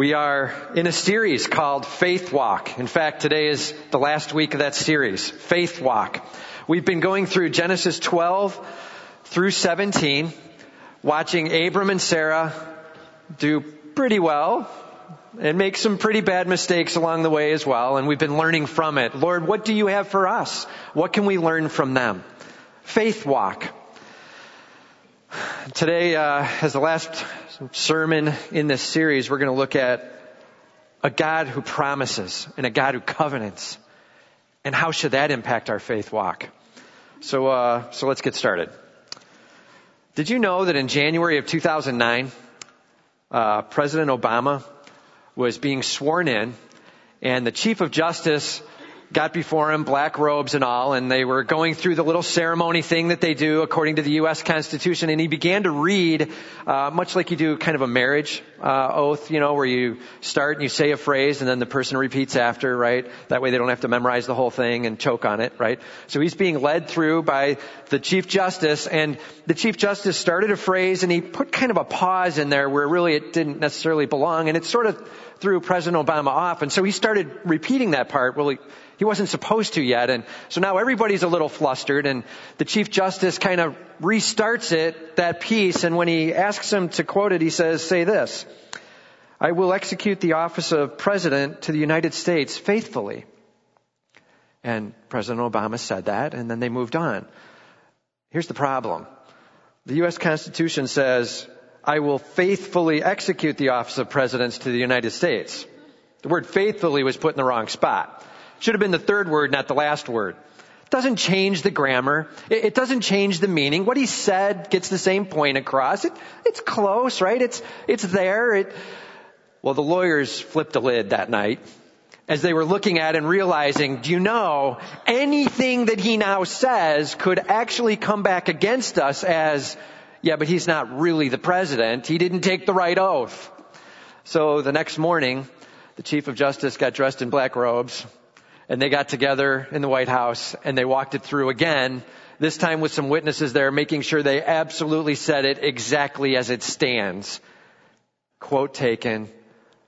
We are in a series called Faith Walk. In fact, today is the last week of that series, Faith Walk. We've been going through Genesis 12 through 17, watching Abram and Sarah do pretty well and make some pretty bad mistakes along the way as well. And we've been learning from it. Lord, what do you have for us? What can we learn from them? Faith Walk. Today, uh, as the last sermon in this series, we're going to look at a God who promises and a God who covenants. And how should that impact our faith walk? So, uh, so let's get started. Did you know that in January of 2009, uh, President Obama was being sworn in, and the Chief of Justice got before him, black robes and all, and they were going through the little ceremony thing that they do according to the U.S. Constitution, and he began to read, uh, much like you do kind of a marriage uh, oath, you know, where you start and you say a phrase, and then the person repeats after, right? That way they don't have to memorize the whole thing and choke on it, right? So he's being led through by the Chief Justice, and the Chief Justice started a phrase, and he put kind of a pause in there where really it didn't necessarily belong, and it sort of threw President Obama off, and so he started repeating that part. Well, he, wasn't supposed to yet. And so now everybody's a little flustered and the Chief Justice kind of restarts it, that piece. And when he asks him to quote it, he says, say this, I will execute the office of President to the United States faithfully. And President Obama said that and then they moved on. Here's the problem. The U.S. Constitution says, I will faithfully execute the office of presidents to the United States. The word faithfully was put in the wrong spot. Should have been the third word, not the last word. It doesn't change the grammar. It, it doesn't change the meaning. What he said gets the same point across. It, it's close, right? It's, it's there. It, well, the lawyers flipped a lid that night as they were looking at and realizing, do you know, anything that he now says could actually come back against us as, yeah, but he's not really the president. He didn't take the right oath. So the next morning, the Chief of Justice got dressed in black robes, and they got together in the White House and they walked it through again, this time with some witnesses there, making sure they absolutely said it exactly as it stands. Quote taken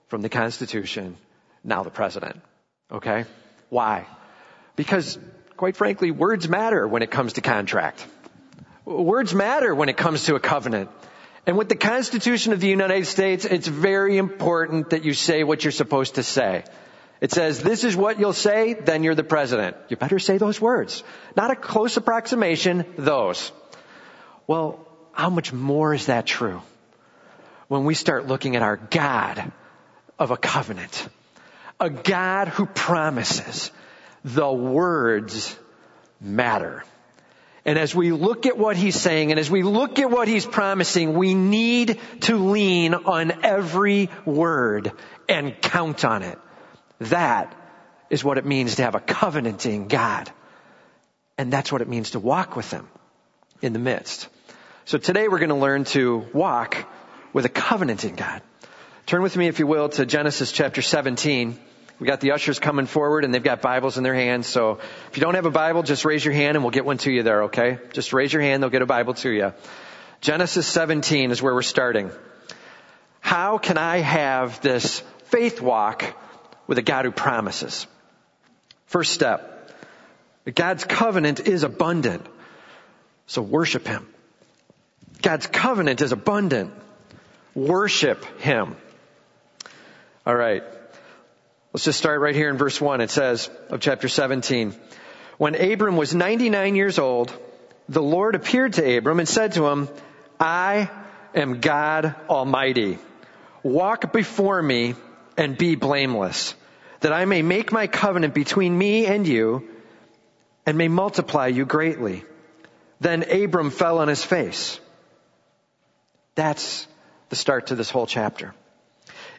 from the Constitution, now the President. Okay? Why? Because, quite frankly, words matter when it comes to contract. Words matter when it comes to a covenant. And with the Constitution of the United States, it's very important that you say what you're supposed to say. It says, this is what you'll say, then you're the president. You better say those words. Not a close approximation, those. Well, how much more is that true when we start looking at our God of a covenant? A God who promises the words matter. And as we look at what he's saying and as we look at what he's promising, we need to lean on every word and count on it. That is what it means to have a covenanting God. And that's what it means to walk with Him in the midst. So today we're going to learn to walk with a covenanting God. Turn with me, if you will, to Genesis chapter 17. We got the ushers coming forward and they've got Bibles in their hands. So if you don't have a Bible, just raise your hand and we'll get one to you there, okay? Just raise your hand, they'll get a Bible to you. Genesis 17 is where we're starting. How can I have this faith walk with a God who promises. First step. God's covenant is abundant. So worship Him. God's covenant is abundant. Worship Him. Alright. Let's just start right here in verse 1. It says of chapter 17. When Abram was 99 years old, the Lord appeared to Abram and said to him, I am God Almighty. Walk before me and be blameless, that I may make my covenant between me and you and may multiply you greatly. Then Abram fell on his face. That's the start to this whole chapter.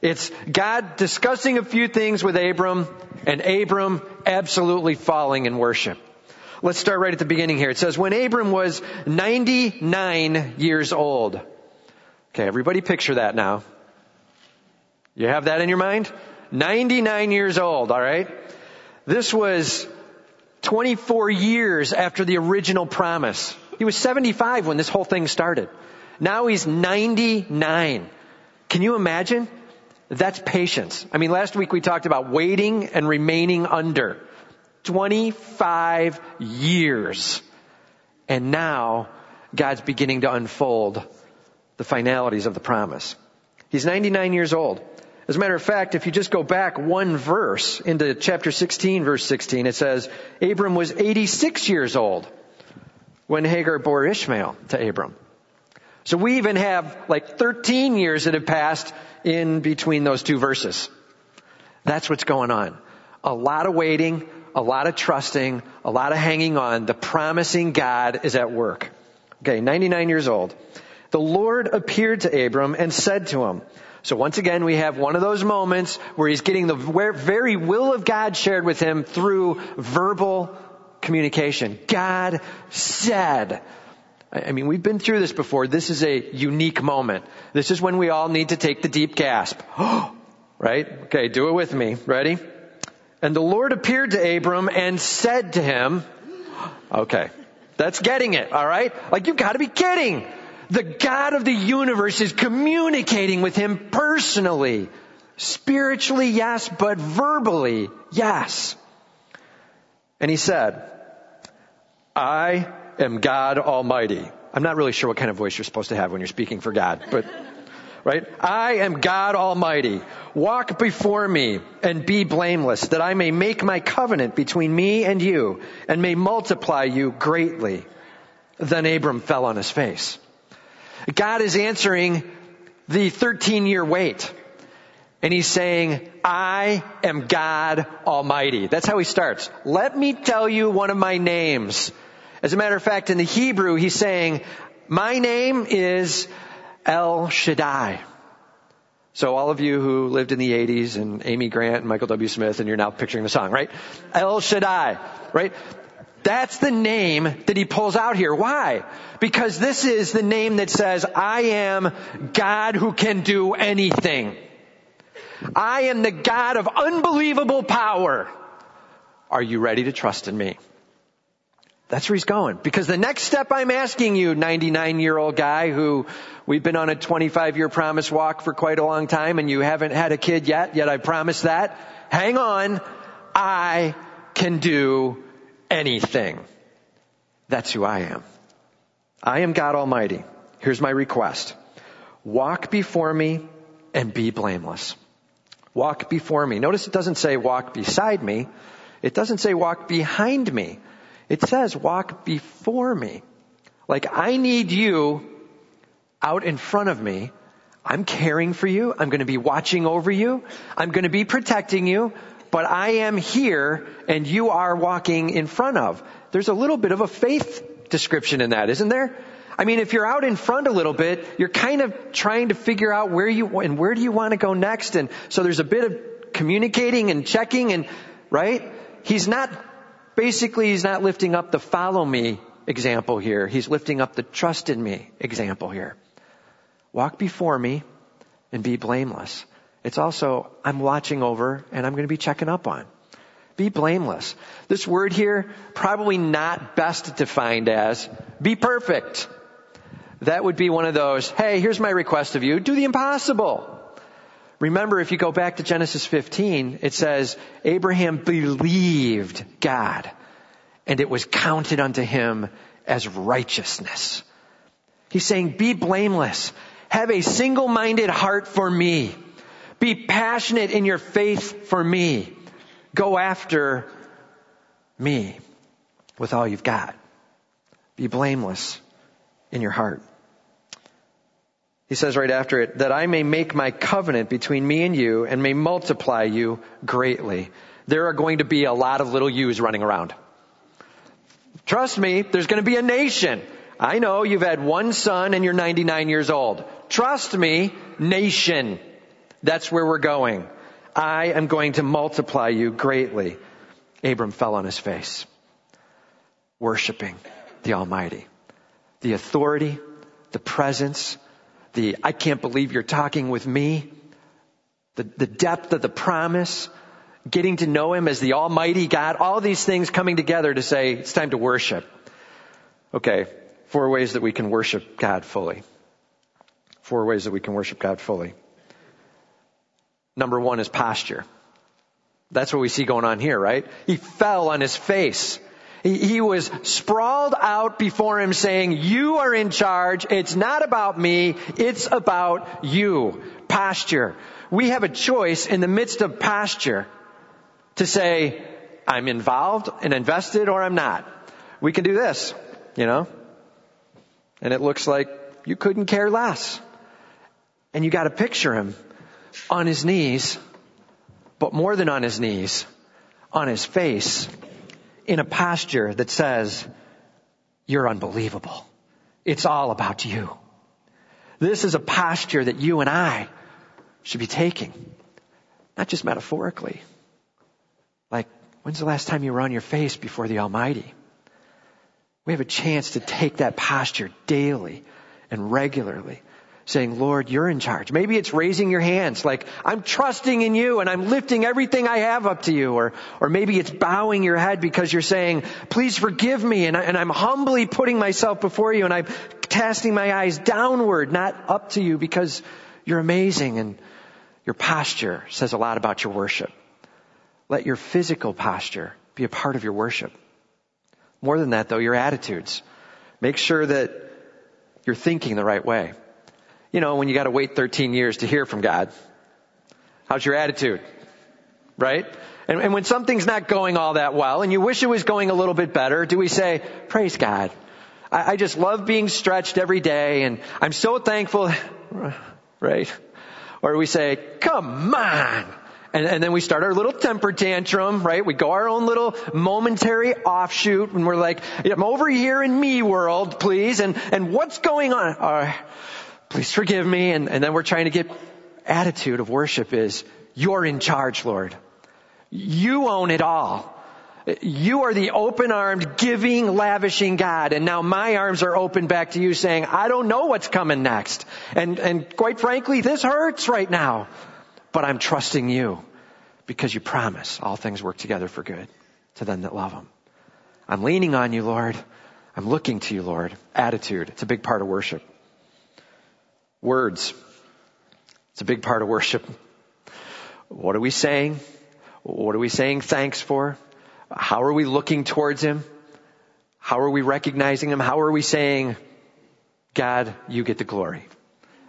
It's God discussing a few things with Abram and Abram absolutely falling in worship. Let's start right at the beginning here. It says, when Abram was 99 years old. Okay, everybody picture that now. You have that in your mind? 99 years old, alright? This was 24 years after the original promise. He was 75 when this whole thing started. Now he's 99. Can you imagine? That's patience. I mean, last week we talked about waiting and remaining under. 25 years. And now God's beginning to unfold the finalities of the promise. He's 99 years old. As a matter of fact, if you just go back one verse into chapter 16, verse 16, it says, Abram was 86 years old when Hagar bore Ishmael to Abram. So we even have like 13 years that have passed in between those two verses. That's what's going on. A lot of waiting, a lot of trusting, a lot of hanging on. The promising God is at work. Okay, 99 years old. The Lord appeared to Abram and said to him, so once again, we have one of those moments where he's getting the very will of God shared with him through verbal communication. God said. I mean, we've been through this before. This is a unique moment. This is when we all need to take the deep gasp. right? Okay, do it with me. Ready? And the Lord appeared to Abram and said to him, okay, that's getting it, alright? Like you've gotta be kidding. The God of the universe is communicating with him personally. Spiritually, yes, but verbally, yes. And he said, I am God Almighty. I'm not really sure what kind of voice you're supposed to have when you're speaking for God, but, right? I am God Almighty. Walk before me and be blameless, that I may make my covenant between me and you, and may multiply you greatly. Then Abram fell on his face. God is answering the 13 year wait. And he's saying, I am God Almighty. That's how he starts. Let me tell you one of my names. As a matter of fact, in the Hebrew, he's saying, my name is El Shaddai. So all of you who lived in the 80s and Amy Grant and Michael W. Smith and you're now picturing the song, right? El Shaddai, right? That's the name that he pulls out here. Why? Because this is the name that says, I am God who can do anything. I am the God of unbelievable power. Are you ready to trust in me? That's where he's going. Because the next step I'm asking you, 99 year old guy who we've been on a 25 year promise walk for quite a long time and you haven't had a kid yet, yet I promise that. Hang on. I can do anything. That's who I am. I am God Almighty. Here's my request. Walk before me and be blameless. Walk before me. Notice it doesn't say walk beside me. It doesn't say walk behind me. It says walk before me. Like I need you out in front of me. I'm caring for you. I'm going to be watching over you. I'm going to be protecting you but I am here and you are walking in front of. There's a little bit of a faith description in that, isn't there? I mean, if you're out in front a little bit, you're kind of trying to figure out where you, and where do you want to go next? And so there's a bit of communicating and checking and, right? He's not, basically he's not lifting up the follow me example here. He's lifting up the trust in me example here. Walk before me and be blameless. It's also, I'm watching over and I'm going to be checking up on. Be blameless. This word here, probably not best defined as be perfect. That would be one of those, hey, here's my request of you, do the impossible. Remember, if you go back to Genesis 15, it says, Abraham believed God and it was counted unto him as righteousness. He's saying, be blameless. Have a single-minded heart for me. Be passionate in your faith for me. Go after me with all you've got. Be blameless in your heart. He says right after it, that I may make my covenant between me and you and may multiply you greatly. There are going to be a lot of little yous running around. Trust me, there's going to be a nation. I know you've had one son and you're 99 years old. Trust me, nation. That's where we're going. I am going to multiply you greatly. Abram fell on his face, worshiping the Almighty. The authority, the presence, the I can't believe you're talking with me, the, the depth of the promise, getting to know Him as the Almighty God, all these things coming together to say it's time to worship. Okay, four ways that we can worship God fully. Four ways that we can worship God fully. Number one is posture. That's what we see going on here, right? He fell on his face. He, was sprawled out before him saying, you are in charge. It's not about me. It's about you. Posture. We have a choice in the midst of posture to say, I'm involved and invested or I'm not. We can do this, you know? And it looks like you couldn't care less. And you gotta picture him on his knees, but more than on his knees, on his face, in a posture that says, you're unbelievable. It's all about you. This is a posture that you and I should be taking. Not just metaphorically. Like, when's the last time you were on your face before the Almighty? We have a chance to take that posture daily and regularly saying, Lord, you're in charge. Maybe it's raising your hands like, I'm trusting in you and I'm lifting everything I have up to you. Or, or maybe it's bowing your head because you're saying, please forgive me and, I, and I'm humbly putting myself before you and I'm casting my eyes downward, not up to you because you're amazing and your posture says a lot about your worship. Let your physical posture be a part of your worship. More than that though, your attitudes. Make sure that you're thinking the right way you know, when you got to wait 13 years to hear from God? How's your attitude? Right? And, and, when something's not going all that well and you wish it was going a little bit better, do we say, praise God? I, I just love being stretched every day and I'm so thankful, right? Or we say, come on. And, and, then we start our little temper tantrum, right? We go our own little momentary offshoot and we're like, I'm over here in me world, please. And, and what's going on? Please forgive me. And, and then we're trying to get attitude of worship is, you're in charge, Lord. You own it all. You are the open armed, giving, lavishing God. And now my arms are open back to you saying, I don't know what's coming next. And, and quite frankly, this hurts right now. But I'm trusting you because you promise all things work together for good to them that love Him. I'm leaning on you, Lord. I'm looking to you, Lord. Attitude. It's a big part of worship. Words. It's a big part of worship. What are we saying? What are we saying thanks for? How are we looking towards Him? How are we recognizing Him? How are we saying, God, you get the glory.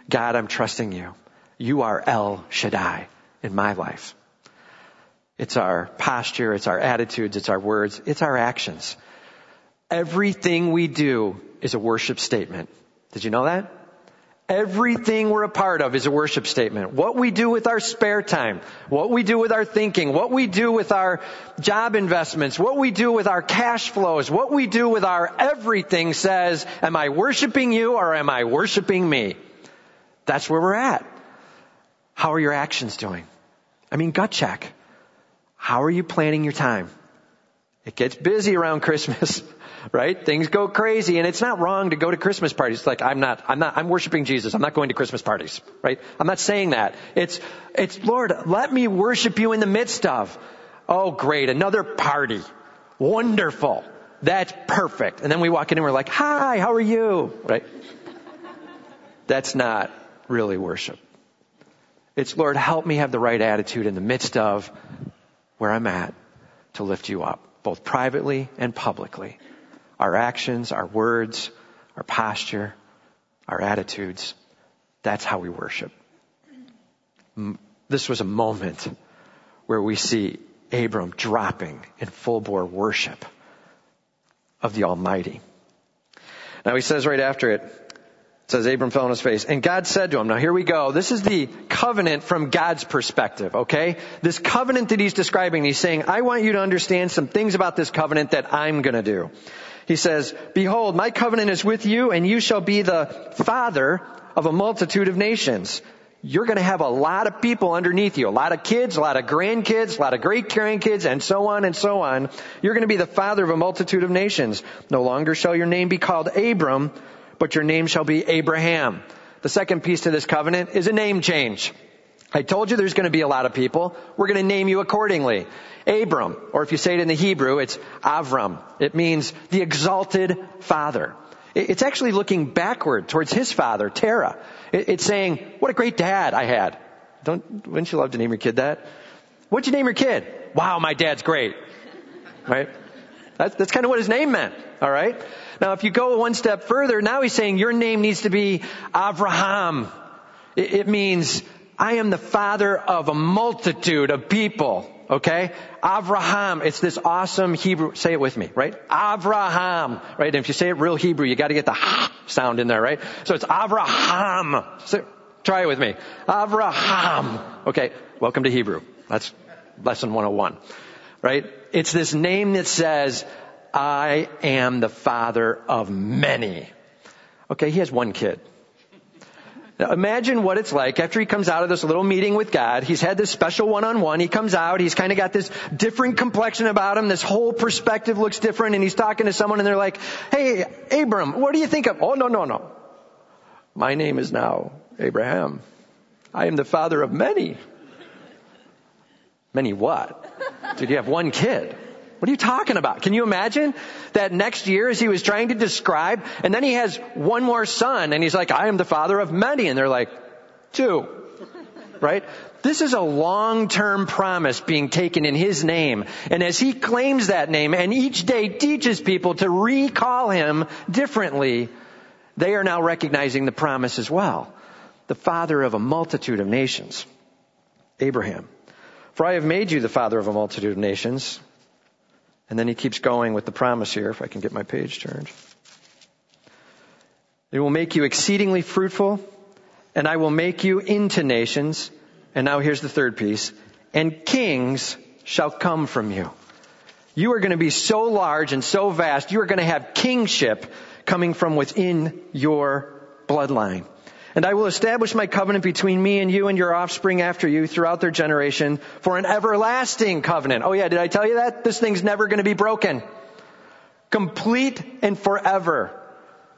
God, I'm trusting you. You are El Shaddai in my life. It's our posture, it's our attitudes, it's our words, it's our actions. Everything we do is a worship statement. Did you know that? Everything we're a part of is a worship statement. What we do with our spare time, what we do with our thinking, what we do with our job investments, what we do with our cash flows, what we do with our everything says, am I worshiping you or am I worshiping me? That's where we're at. How are your actions doing? I mean, gut check. How are you planning your time? It gets busy around Christmas. right? Things go crazy and it's not wrong to go to Christmas parties. It's like, I'm not, I'm not, I'm worshiping Jesus. I'm not going to Christmas parties, right? I'm not saying that. It's, it's, Lord, let me worship you in the midst of. Oh, great. Another party. Wonderful. That's perfect. And then we walk in and we're like, hi, how are you? Right? That's not really worship. It's, Lord, help me have the right attitude in the midst of where I'm at to lift you up, both privately and publicly our actions, our words, our posture, our attitudes. That's how we worship. This was a moment where we see Abram dropping in full bore worship of the Almighty. Now he says right after it, it says Abram fell on his face. And God said to him, now here we go. This is the covenant from God's perspective, okay? This covenant that he's describing, he's saying, I want you to understand some things about this covenant that I'm gonna do. He says, behold, my covenant is with you and you shall be the father of a multitude of nations. You're going to have a lot of people underneath you, a lot of kids, a lot of grandkids, a lot of great grandkids, and so on and so on. You're going to be the father of a multitude of nations. No longer shall your name be called Abram, but your name shall be Abraham. The second piece to this covenant is a name change. I told you there's going to be a lot of people. We're going to name you accordingly. Abram, or if you say it in the Hebrew, it's Avram. It means the exalted father. It's actually looking backward towards his father, Terah. It's saying, what a great dad I had. Don't, wouldn't you love to name your kid that? What'd you name your kid? Wow, my dad's great. Right? That's, that's kind of what his name meant. All right? Now, if you go one step further, now he's saying your name needs to be Avraham. It, it means I am the father of a multitude of people. Okay? Avraham. It's this awesome Hebrew. Say it with me, right? Avraham. Right? And if you say it real Hebrew, you gotta get the ha sound in there, right? So it's Avraham. So, try it with me. Avraham. Okay. Welcome to Hebrew. That's lesson 101. Right? It's this name that says, I am the father of many. Okay, he has one kid. Imagine what it's like after he comes out of this little meeting with God. He's had this special one-on-one. He comes out. He's kind of got this different complexion about him. This whole perspective looks different and he's talking to someone and they're like, Hey, Abram, what do you think of? Oh, no, no, no. My name is now Abraham. I am the father of many. Many what? Did you have one kid? What are you talking about? Can you imagine that next year as he was trying to describe, and then he has one more son, and he's like, I am the father of many, and they're like, two. Right? This is a long-term promise being taken in his name. And as he claims that name and each day teaches people to recall him differently, they are now recognizing the promise as well. The father of a multitude of nations. Abraham. For I have made you the father of a multitude of nations. And then he keeps going with the promise here, if I can get my page turned. It will make you exceedingly fruitful, and I will make you into nations. And now here's the third piece. And kings shall come from you. You are going to be so large and so vast, you are going to have kingship coming from within your bloodline. And I will establish my covenant between me and you and your offspring after you throughout their generation for an everlasting covenant. Oh yeah, did I tell you that? This thing's never going to be broken. Complete and forever.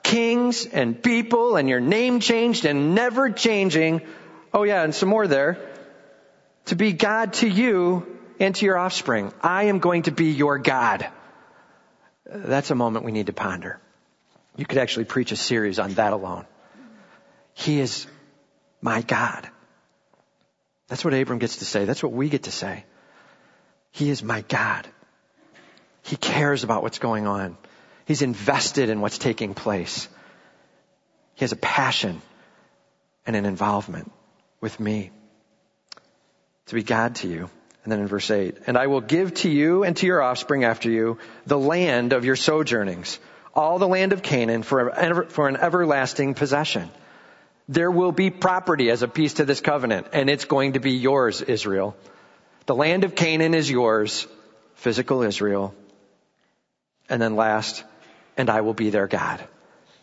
Kings and people and your name changed and never changing. Oh yeah, and some more there. To be God to you and to your offspring. I am going to be your God. That's a moment we need to ponder. You could actually preach a series on that alone. He is my God. That's what Abram gets to say. That's what we get to say. He is my God. He cares about what's going on. He's invested in what's taking place. He has a passion and an involvement with me to be God to you. And then in verse 8, and I will give to you and to your offspring after you the land of your sojournings, all the land of Canaan for, an everlasting possession. There will be property as a piece to this covenant, and it's going to be yours, Israel. The land of Canaan is yours, physical Israel. And then last, and I will be their God.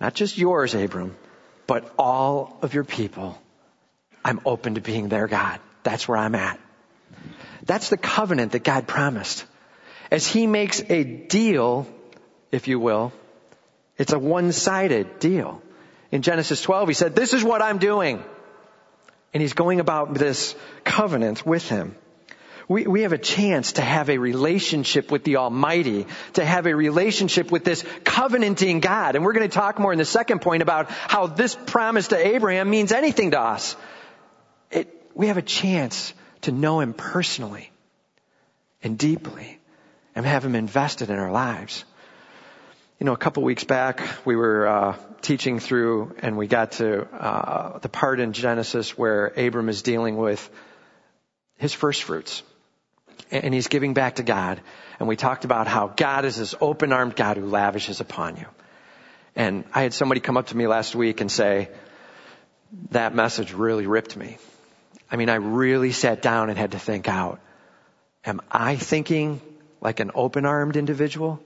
Not just yours, Abram, but all of your people. I'm open to being their God. That's where I'm at. That's the covenant that God promised. As He makes a deal, if you will, it's a one-sided deal in Genesis 12, he said, this is what I'm doing. And he's going about this covenant with him. We, we have a chance to have a relationship with the Almighty, to have a relationship with this covenanting God. And we're going to talk more in the second point about how this promise to Abraham means anything to us. It, we have a chance to know Him personally and deeply and have Him invested in our lives. You know, a couple weeks back, we were uh, teaching through, and we got to uh, the part in Genesis where Abram is dealing with his first fruits, and he's giving back to God. And we talked about how God is this open-armed God who lavishes upon you. And I had somebody come up to me last week and say, that message really ripped me. I mean, I really sat down and had to think out, am I thinking like an open-armed individual?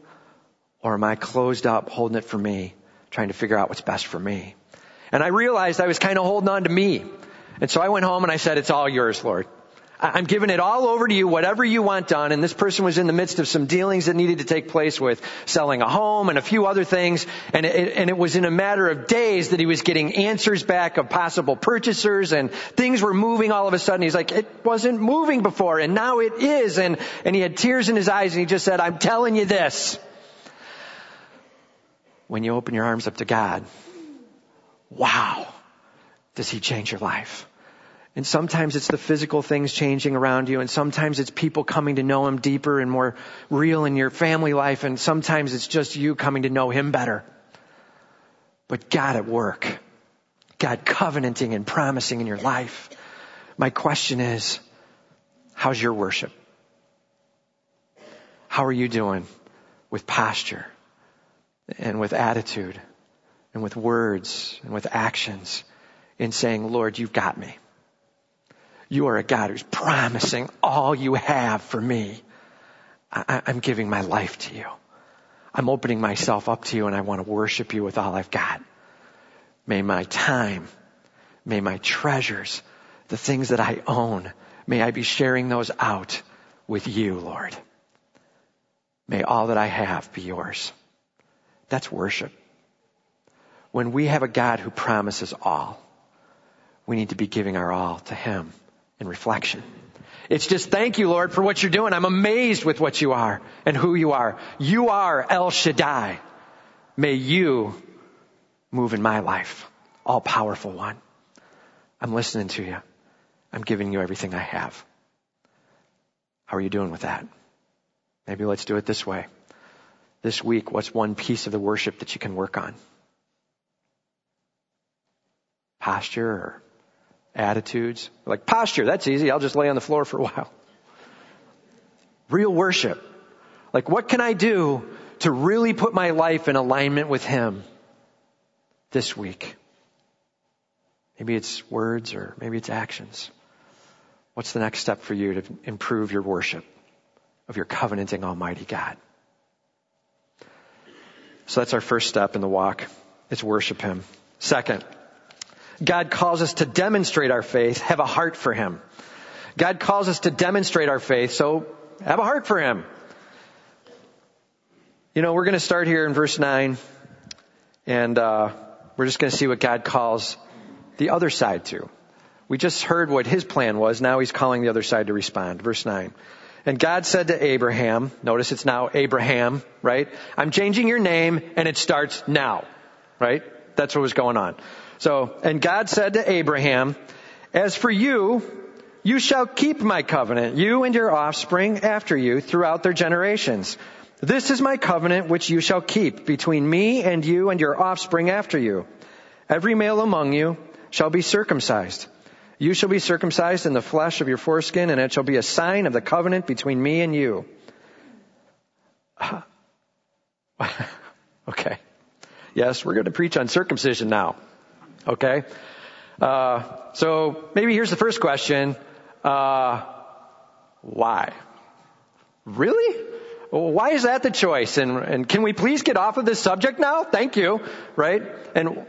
Or am I closed up, holding it for me, trying to figure out what's best for me? And I realized I was kind of holding on to me. And so I went home and I said, it's all yours, Lord. I'm giving it all over to you, whatever you want done. And this person was in the midst of some dealings that needed to take place with selling a home and a few other things. And it, and it was in a matter of days that he was getting answers back of possible purchasers and things were moving all of a sudden. He's like, it wasn't moving before and now it is. And, and he had tears in his eyes and he just said, I'm telling you this when you open your arms up to God, wow, does He change your life? And sometimes it's the physical things changing around you, and sometimes it's people coming to know Him deeper and more real in your family life, and sometimes it's just you coming to know Him better. But God at work. God covenanting and promising in your life. My question is, how's your worship? How are you doing with posture and with attitude and with words and with actions in saying, Lord, you've got me. You are a God who's promising all you have for me. I, am giving my life to you. I'm opening myself up to you and I want to worship you with all I've got. May my time, may my treasures, the things that I own, may I be sharing those out with you, Lord. May all that I have be yours. That's worship. When we have a God who promises all, we need to be giving our all to Him in reflection. It's just thank you, Lord, for what you're doing. I'm amazed with what you are and who you are. You are El Shaddai. May you move in my life, all powerful one. I'm listening to you. I'm giving you everything I have. How are you doing with that? Maybe let's do it this way. This week, what's one piece of the worship that you can work on? Posture or attitudes? Like posture, that's easy. I'll just lay on the floor for a while. Real worship. Like what can I do to really put my life in alignment with Him this week? Maybe it's words or maybe it's actions. What's the next step for you to improve your worship? of your covenanting Almighty God. So that's our first step in the walk. It's worship Him. Second, God calls us to demonstrate our faith, have a heart for Him. God calls us to demonstrate our faith, so have a heart for Him. You know, we're going to start here in verse 9, and uh, we're just going to see what God calls the other side to. We just heard what His plan was, now He's calling the other side to respond. Verse 9. And God said to Abraham, notice it's now Abraham, right? I'm changing your name and it starts now, right? That's what was going on. So, and God said to Abraham, as for you, you shall keep my covenant, you and your offspring after you throughout their generations. This is my covenant which you shall keep between me and you and your offspring after you. Every male among you shall be circumcised. You shall be circumcised in the flesh of your foreskin, and it shall be a sign of the covenant between me and you. okay. Yes, we're going to preach on circumcision now. Okay. Uh, so maybe here's the first question. Uh, why? Really? why is that the choice? And, and can we please get off of this subject now? Thank you. Right? And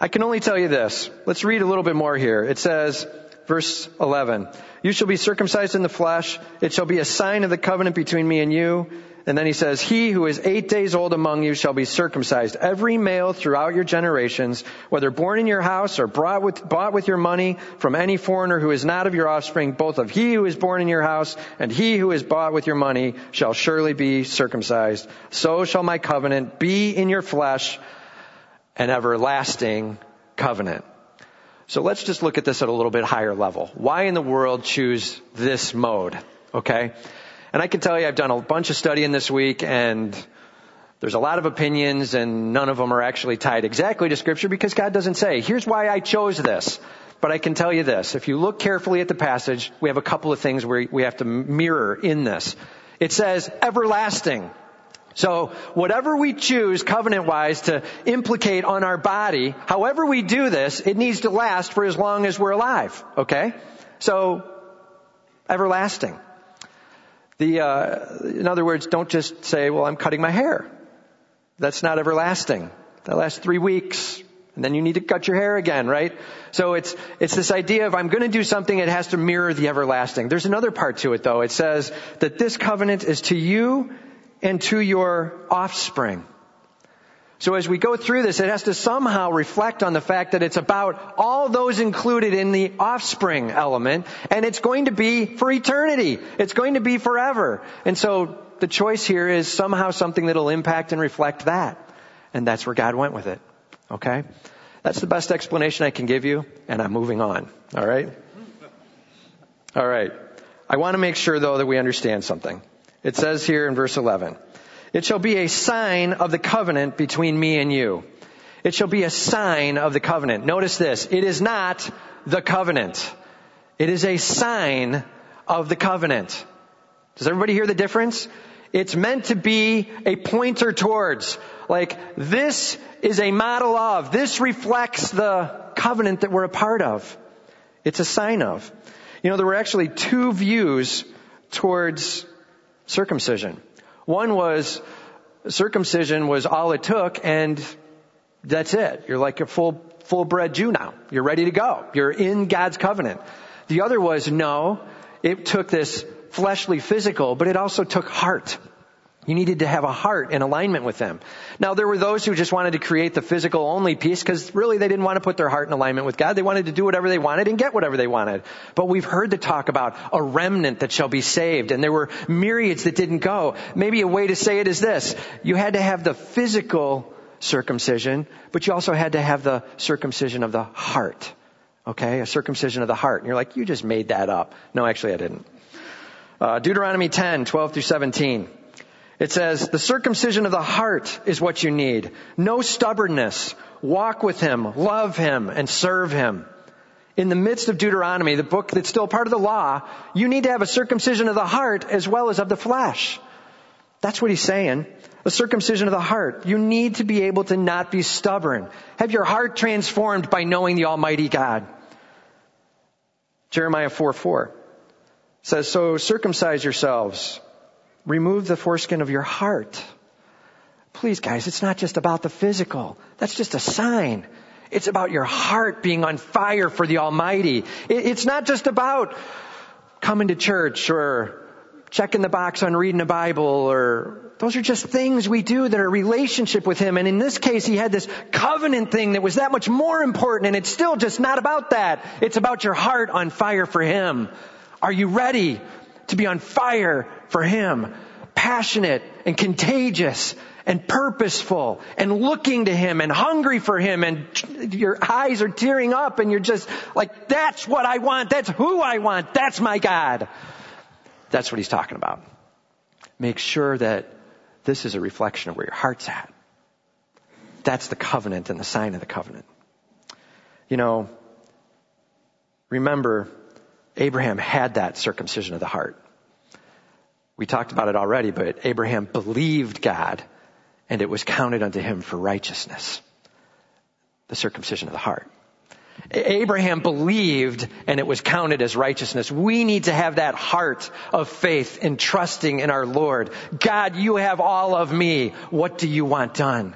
I can only tell you this. Let's read a little bit more here. It says, verse 11, you shall be circumcised in the flesh. It shall be a sign of the covenant between me and you. And then he says, he who is eight days old among you shall be circumcised. Every male throughout your generations, whether born in your house or brought with, bought with your money from any foreigner who is not of your offspring, both of he who is born in your house and he who is bought with your money shall surely be circumcised. So shall my covenant be in your flesh an everlasting covenant. So let's just look at this at a little bit higher level. Why in the world choose this mode? Okay? And I can tell you I've done a bunch of studying this week and there's a lot of opinions and none of them are actually tied exactly to scripture because God doesn't say, here's why I chose this. But I can tell you this, if you look carefully at the passage, we have a couple of things we have to mirror in this. It says everlasting. So whatever we choose covenant wise to implicate on our body, however we do this, it needs to last for as long as we're alive. Okay? So, everlasting. The, uh, in other words, don't just say, well, I'm cutting my hair. That's not everlasting. That lasts three weeks. And then you need to cut your hair again, right? So it's, it's this idea of I'm going to do something, it has to mirror the everlasting. There's another part to it though. It says that this covenant is to you and to your offspring. So as we go through this, it has to somehow reflect on the fact that it's about all those included in the offspring element, and it's going to be for eternity. It's going to be forever. And so the choice here is somehow something that'll impact and reflect that. And that's where God went with it. Okay? That's the best explanation I can give you, and I'm moving on. Alright? All right. I want to make sure though that we understand something. It says here in verse 11, it shall be a sign of the covenant between me and you. It shall be a sign of the covenant. Notice this. It is not the covenant. It is a sign of the covenant. Does everybody hear the difference? It's meant to be a pointer towards, like, this is a model of, this reflects the covenant that we're a part of. It's a sign of. You know, there were actually two views towards circumcision. One was circumcision was all it took and that's it. You're like a full, full bred Jew now. You're ready to go. You're in God's covenant. The other was no, it took this fleshly physical, but it also took heart. You needed to have a heart in alignment with them. Now there were those who just wanted to create the physical only piece because really they didn't want to put their heart in alignment with God. They wanted to do whatever they wanted and get whatever they wanted. But we've heard the talk about a remnant that shall be saved and there were myriads that didn't go. Maybe a way to say it is this. You had to have the physical circumcision, but you also had to have the circumcision of the heart. Okay? A circumcision of the heart. And you're like, you just made that up. No, actually I didn't. Uh, Deuteronomy 10, 12 through 17. It says, the circumcision of the heart is what you need. No stubbornness. Walk with him, love him, and serve him. In the midst of Deuteronomy, the book that's still part of the law, you need to have a circumcision of the heart as well as of the flesh. That's what he's saying. A circumcision of the heart. You need to be able to not be stubborn. Have your heart transformed by knowing the Almighty God. Jeremiah 4 4 says, So circumcise yourselves Remove the foreskin of your heart. Please guys, it's not just about the physical. That's just a sign. It's about your heart being on fire for the Almighty. It's not just about coming to church or checking the box on reading a Bible or those are just things we do that are relationship with Him. And in this case, He had this covenant thing that was that much more important and it's still just not about that. It's about your heart on fire for Him. Are you ready to be on fire for Him. Passionate and contagious and purposeful and looking to Him and hungry for Him and your eyes are tearing up and you're just like, that's what I want. That's who I want. That's my God. That's what He's talking about. Make sure that this is a reflection of where your heart's at. That's the covenant and the sign of the covenant. You know, remember, Abraham had that circumcision of the heart. We talked about it already, but Abraham believed God and it was counted unto him for righteousness. The circumcision of the heart. Abraham believed and it was counted as righteousness. We need to have that heart of faith and trusting in our Lord. God, you have all of me. What do you want done?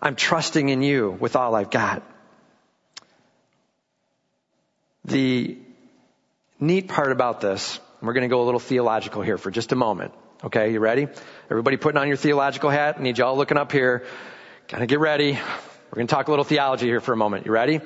I'm trusting in you with all I've got. The neat part about this we're going to go a little theological here for just a moment. Okay, you ready? Everybody putting on your theological hat. I need y'all looking up here. Of get ready. We're going to talk a little theology here for a moment. You ready?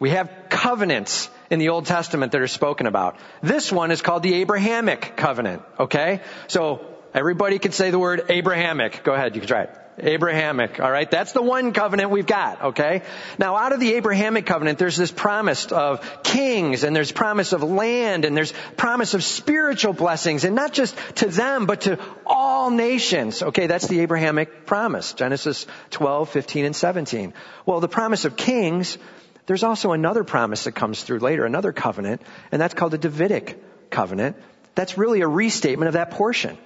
We have covenants in the Old Testament that are spoken about. This one is called the Abrahamic covenant. Okay? So everybody can say the word Abrahamic. Go ahead, you can try it. Abrahamic, alright? That's the one covenant we've got, okay? Now out of the Abrahamic covenant, there's this promise of kings, and there's promise of land, and there's promise of spiritual blessings, and not just to them, but to all nations. Okay, that's the Abrahamic promise. Genesis 12, 15, and 17. Well, the promise of kings, there's also another promise that comes through later, another covenant, and that's called the Davidic covenant. That's really a restatement of that portion.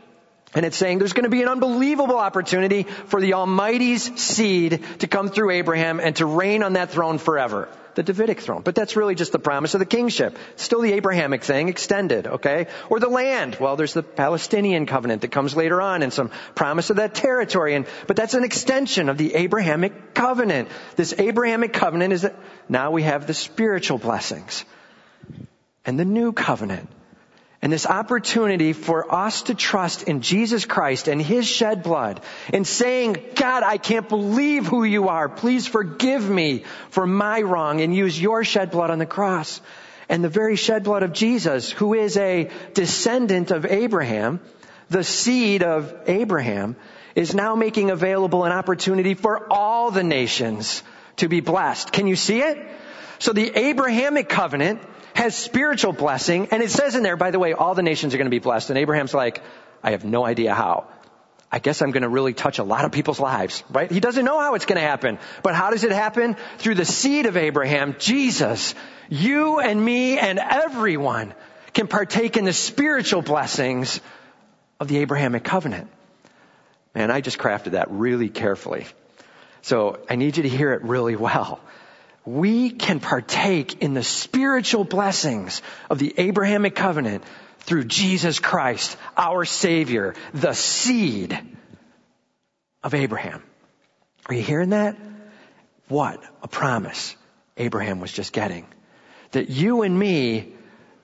And it's saying there's going to be an unbelievable opportunity for the Almighty's seed to come through Abraham and to reign on that throne forever. The Davidic throne. But that's really just the promise of the kingship. still the Abrahamic thing extended, okay? Or the land. Well, there's the Palestinian covenant that comes later on and some promise of that territory. And, but that's an extension of the Abrahamic covenant. This Abrahamic covenant is that now we have the spiritual blessings. And the new covenant and this opportunity for us to trust in Jesus Christ and His shed blood and saying, God, I can't believe who you are. Please forgive me for my wrong and use your shed blood on the cross. And the very shed blood of Jesus, who is a descendant of Abraham, the seed of Abraham, is now making available an opportunity for all the nations to be blessed. Can you see it? So the Abrahamic covenant has spiritual blessing, and it says in there, by the way, all the nations are going to be blessed. And Abraham's like, I have no idea how. I guess I'm going to really touch a lot of people's lives, right? He doesn't know how it's going to happen. But how does it happen? Through the seed of Abraham, Jesus. You and me and everyone can partake in the spiritual blessings of the Abrahamic covenant. Man, I just crafted that really carefully. So I need you to hear it really well. We can partake in the spiritual blessings of the Abrahamic covenant through Jesus Christ, our Savior, the seed of Abraham. Are you hearing that? What a promise Abraham was just getting. That you and me,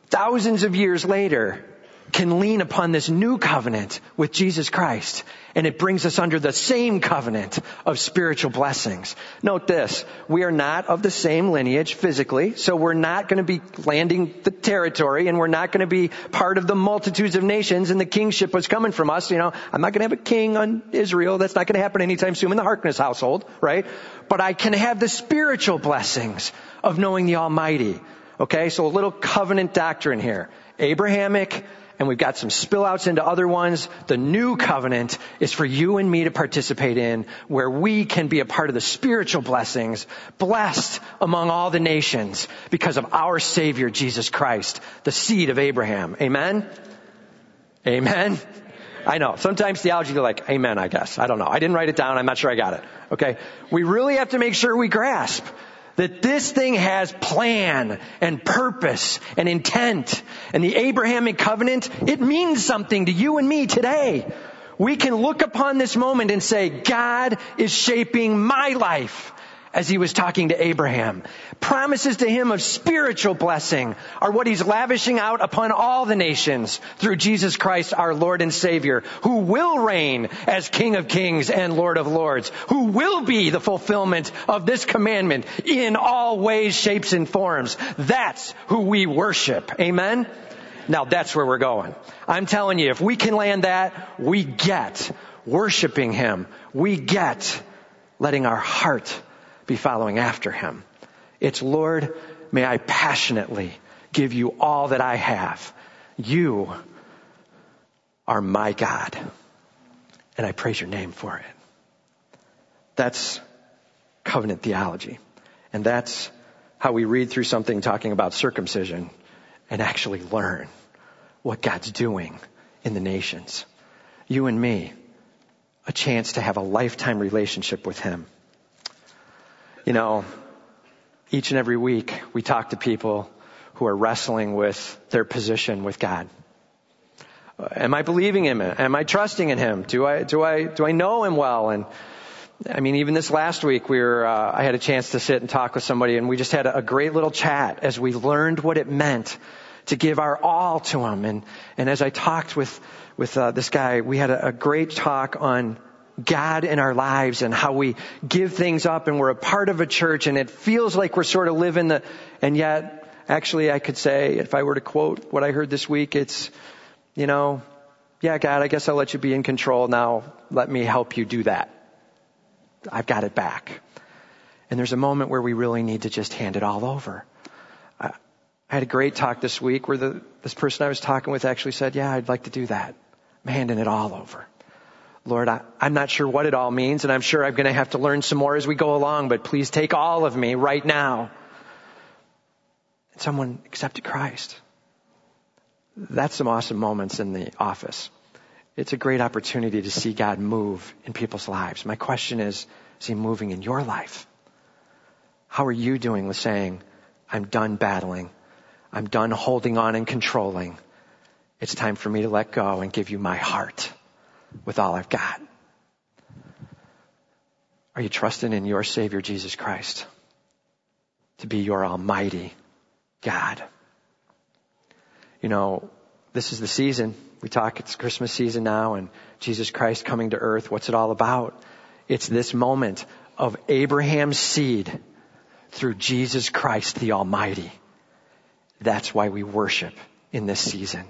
thousands of years later, can lean upon this new covenant with Jesus Christ. And it brings us under the same covenant of spiritual blessings. Note this, we are not of the same lineage physically, so we're not going to be landing the territory and we're not going to be part of the multitudes of nations and the kingship was coming from us. You know, I'm not going to have a king on Israel. That's not going to happen anytime soon in the Harkness household, right? But I can have the spiritual blessings of knowing the Almighty. Okay, so a little covenant doctrine here. Abrahamic, and we've got some spillouts into other ones. The new covenant is for you and me to participate in where we can be a part of the spiritual blessings blessed among all the nations because of our Savior Jesus Christ, the seed of Abraham. Amen? Amen? I know. Sometimes theology, they're like, amen, I guess. I don't know. I didn't write it down. I'm not sure I got it. Okay? We really have to make sure we grasp that this thing has plan and purpose and intent. And the Abrahamic covenant, it means something to you and me today. We can look upon this moment and say, God is shaping my life as he was talking to Abraham. Promises to him of spiritual blessing are what he's lavishing out upon all the nations through Jesus Christ, our Lord and Savior, who will reign as King of Kings and Lord of Lords, who will be the fulfillment of this commandment in all ways, shapes, and forms. That's who we worship. Amen? Now that's where we're going. I'm telling you, if we can land that, we get worshiping Him. We get letting our heart be following after him. It's Lord, may I passionately give you all that I have. You are my God. And I praise your name for it. That's covenant theology. And that's how we read through something talking about circumcision and actually learn what God's doing in the nations. You and me, a chance to have a lifetime relationship with Him. You know, each and every week we talk to people who are wrestling with their position with God. Am I believing Him? Am I trusting in Him? Do I, do I, do I know Him well? And I mean, even this last week, we were, uh, I had a chance to sit and talk with somebody and we just had a, a great little chat as we learned what it meant to give our all to Him. And, and as I talked with, with, uh, this guy, we had a, a great talk on God in our lives and how we give things up and we're a part of a church and it feels like we're sort of living the, and yet actually I could say, if I were to quote what I heard this week, it's, you know, yeah, God, I guess I'll let you be in control now. Let me help you do that. I've got it back. And there's a moment where we really need to just hand it all over. I, had a great talk this week where the, this person I was talking with actually said, yeah, I'd like to do that. I'm handing it all over. Lord, I, am not sure what it all means, and I'm sure I'm going to have to learn some more as we go along, but please take all of me right now. And someone accepted Christ. That's some awesome moments in the office. It's a great opportunity to see God move in people's lives. My question is, is He moving in your life? How are you doing with saying, I'm done battling. I'm done holding on and controlling. It's time for me to let go and give you my heart with all I've got? Are you trusting in your Savior Jesus Christ to be your Almighty God? You know, this is the season. We talk, it's Christmas season now and Jesus Christ coming to earth. What's it all about? It's this moment of Abraham's seed through Jesus Christ the Almighty. That's why we worship in this season.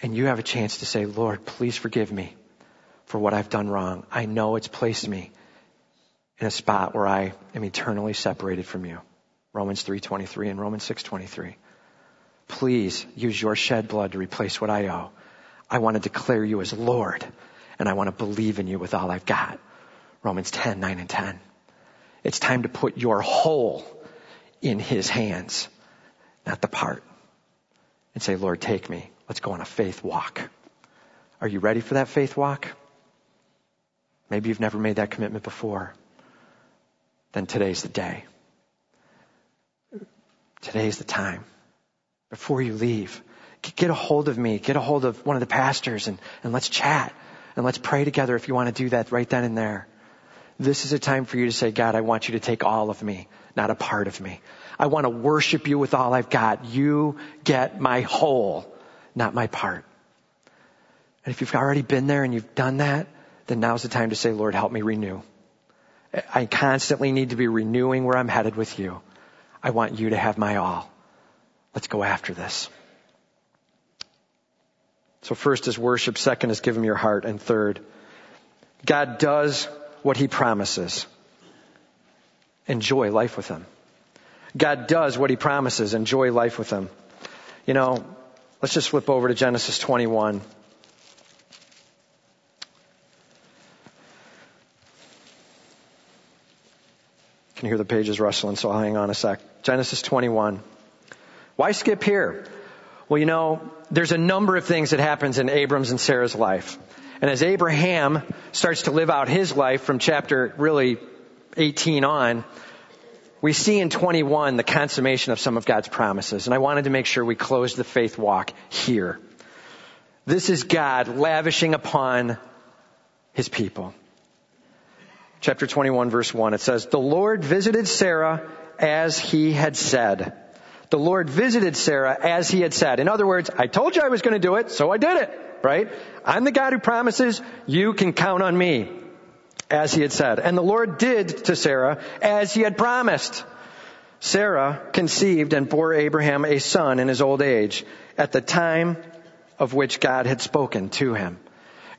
And you have a chance to say, Lord, please forgive me for what I've done wrong. I know it's placed me in a spot where I am eternally separated from you. Romans 3.23 and Romans 6.23. Please use your shed blood to replace what I owe. I want to declare you as Lord and I want to believe in you with all I've got. Romans 10, 9 and 10. It's time to put your whole in his hands, not the part. And say, Lord, take me. Let's go on a faith walk. Are you ready for that faith walk? Maybe you've never made that commitment before. Then today's the day. Today's the time. Before you leave, get a hold of me, get a hold of one of the pastors and, and let's chat and let's pray together if you want to do that right then and there. This is a time for you to say, God, I want you to take all of me, not a part of me. I want to worship you with all I've got. You get my whole, not my part. And if you've already been there and you've done that, then now's the time to say, Lord, help me renew. I constantly need to be renewing where I'm headed with you. I want you to have my all. Let's go after this. So first is worship, second is give him your heart, and third, God does what he promises. Enjoy life with him. God does what he promises. Enjoy life with him. You know, let's just flip over to Genesis 21. Can hear the pages rustling, so I'll hang on a sec. Genesis 21. Why skip here? Well, you know, there's a number of things that happens in Abram's and Sarah's life. And as Abraham starts to live out his life from chapter really 18 on, we see in 21 the consummation of some of God's promises. And I wanted to make sure we closed the faith walk here. This is God lavishing upon his people chapter 21 verse 1. It says, The Lord visited Sarah as he had said. The Lord visited Sarah as he had said. In other words, I told you I was going to do it, so I did it, right? I'm the God who promises, you can count on me, as he had said. And the Lord did to Sarah as he had promised. Sarah conceived and bore Abraham a son in his old age at the time of which God had spoken to him.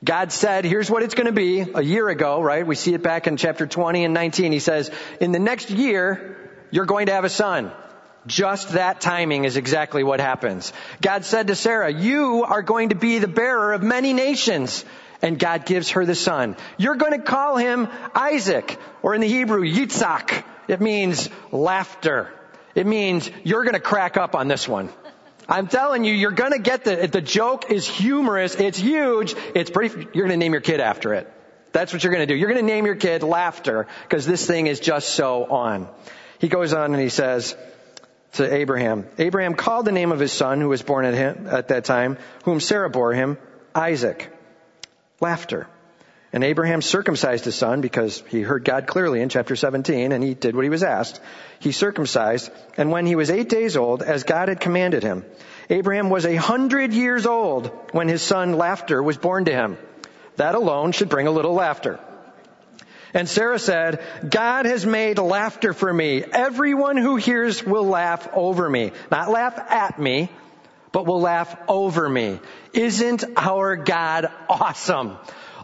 God said, here's what it's going to be a year ago, right? We see it back in chapter 20 and 19. He says, in the next year, you're going to have a son. Just that timing is exactly what happens. God said to Sarah, you are going to be the bearer of many nations. And God gives her the son. You're going to call him Isaac, or in the Hebrew, Yitzhak. It means laughter. It means you're going to crack up on this one. I'm telling you, you're gonna get the, the joke is humorous, it's huge, it's pretty, you're gonna name your kid after it. That's what you're gonna do. You're gonna name your kid laughter, because this thing is just so on. He goes on and he says to Abraham, Abraham called the name of his son who was born at him, at that time, whom Sarah bore him, Isaac. Laughter. And Abraham circumcised his son because he heard God clearly in chapter 17 and he did what he was asked. He circumcised and when he was eight days old, as God had commanded him, Abraham was a hundred years old when his son Laughter was born to him. That alone should bring a little laughter. And Sarah said, God has made laughter for me. Everyone who hears will laugh over me. Not laugh at me, but will laugh over me. Isn't our God awesome?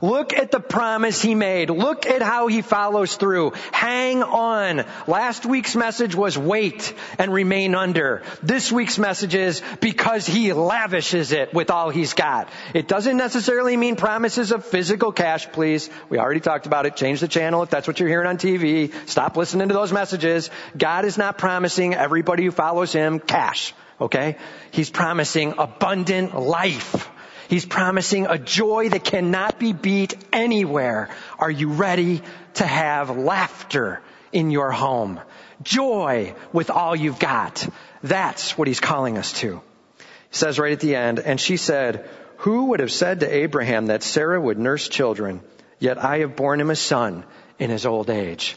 Look at the promise he made. Look at how he follows through. Hang on. Last week's message was wait and remain under. This week's message is because he lavishes it with all he's got. It doesn't necessarily mean promises of physical cash, please. We already talked about it. Change the channel if that's what you're hearing on TV. Stop listening to those messages. God is not promising everybody who follows him cash. Okay? He's promising abundant life. He's promising a joy that cannot be beat anywhere. Are you ready to have laughter in your home? Joy with all you've got. That's what he's calling us to. He says right at the end, and she said, who would have said to Abraham that Sarah would nurse children? Yet I have borne him a son in his old age.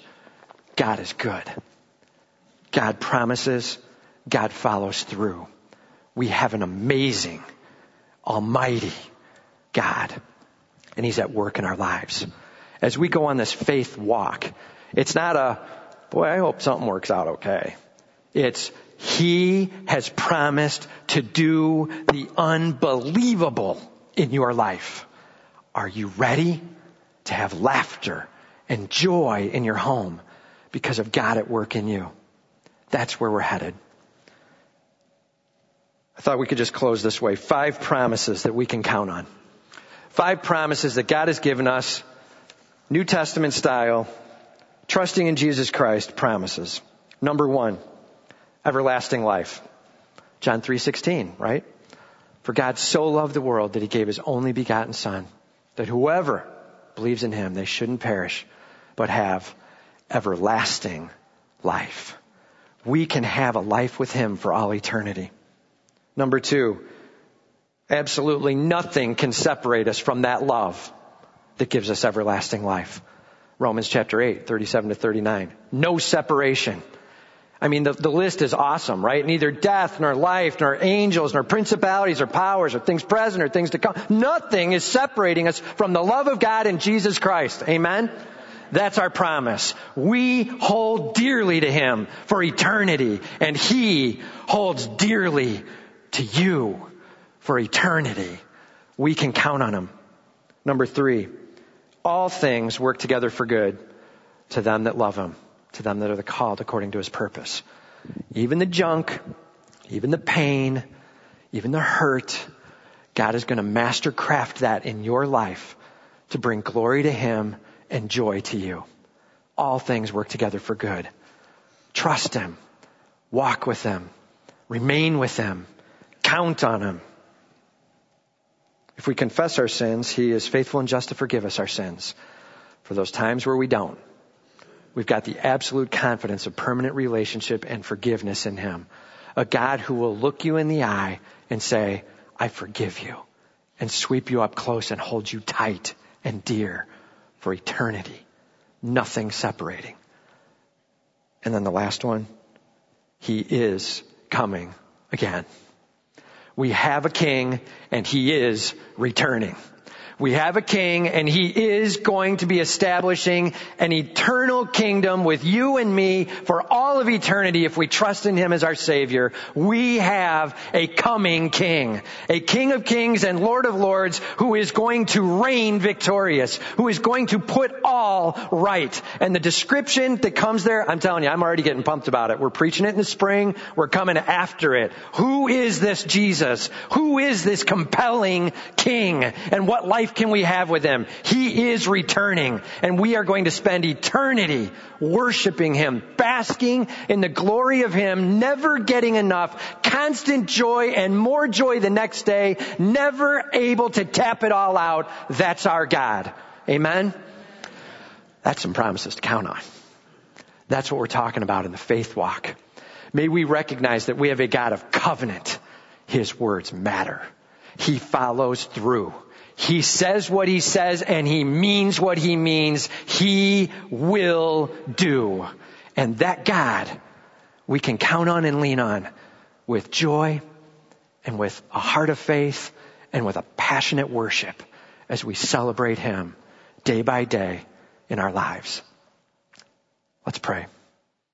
God is good. God promises. God follows through. We have an amazing Almighty God. And He's at work in our lives. As we go on this faith walk, it's not a, boy, I hope something works out okay. It's, He has promised to do the unbelievable in your life. Are you ready to have laughter and joy in your home because of God at work in you? That's where we're headed. I thought we could just close this way. Five promises that we can count on. Five promises that God has given us, New Testament style, trusting in Jesus Christ promises. Number one, everlasting life. John 3:16, right? For God so loved the world that he gave his only begotten son, that whoever believes in him, they shouldn't perish, but have everlasting life. We can have a life with him for all eternity. Number two, absolutely nothing can separate us from that love that gives us everlasting life. Romans chapter 8, 37 to 39. No separation. I mean, the, the list is awesome, right? Neither death, nor life, nor angels, nor principalities, or powers, or things present, or things to come. Nothing is separating us from the love of God in Jesus Christ. Amen? That's our promise. We hold dearly to Him for eternity, and He holds dearly to you for eternity. We can count on Him. Number three, all things work together for good to them that love Him, to them that are the called according to His purpose. Even the junk, even the pain, even the hurt, God is going to mastercraft that in your life to bring glory to Him and joy to you. All things work together for good. Trust Him. Walk with Him. Remain with Him. Count on Him. If we confess our sins, He is faithful and just to forgive us our sins. For those times where we don't, we've got the absolute confidence of permanent relationship and forgiveness in Him. A God who will look you in the eye and say, I forgive you, and sweep you up close and hold you tight and dear for eternity. Nothing separating. And then the last one, He is coming again. We have a king and he is returning. We have a king and he is going to be establishing an eternal kingdom with you and me for all of eternity if we trust in him as our savior. We have a coming king, a king of kings and lord of lords who is going to reign victorious, who is going to put all right. And the description that comes there, I'm telling you, I'm already getting pumped about it. We're preaching it in the spring. We're coming after it. Who is this Jesus? Who is this compelling king? And what life life can we have with Him? He is returning and we are going to spend eternity worshiping Him, basking in the glory of Him, never getting enough, constant joy and more joy the next day, never able to tap it all out. That's our God. Amen? That's some promises to count on. That's what we're talking about in the faith walk. May we recognize that we have a God of covenant. His words matter. He follows through. He says what he says and he means what he means. He will do. And that God we can count on and lean on with joy and with a heart of faith and with a passionate worship as we celebrate him day by day in our lives. Let's pray.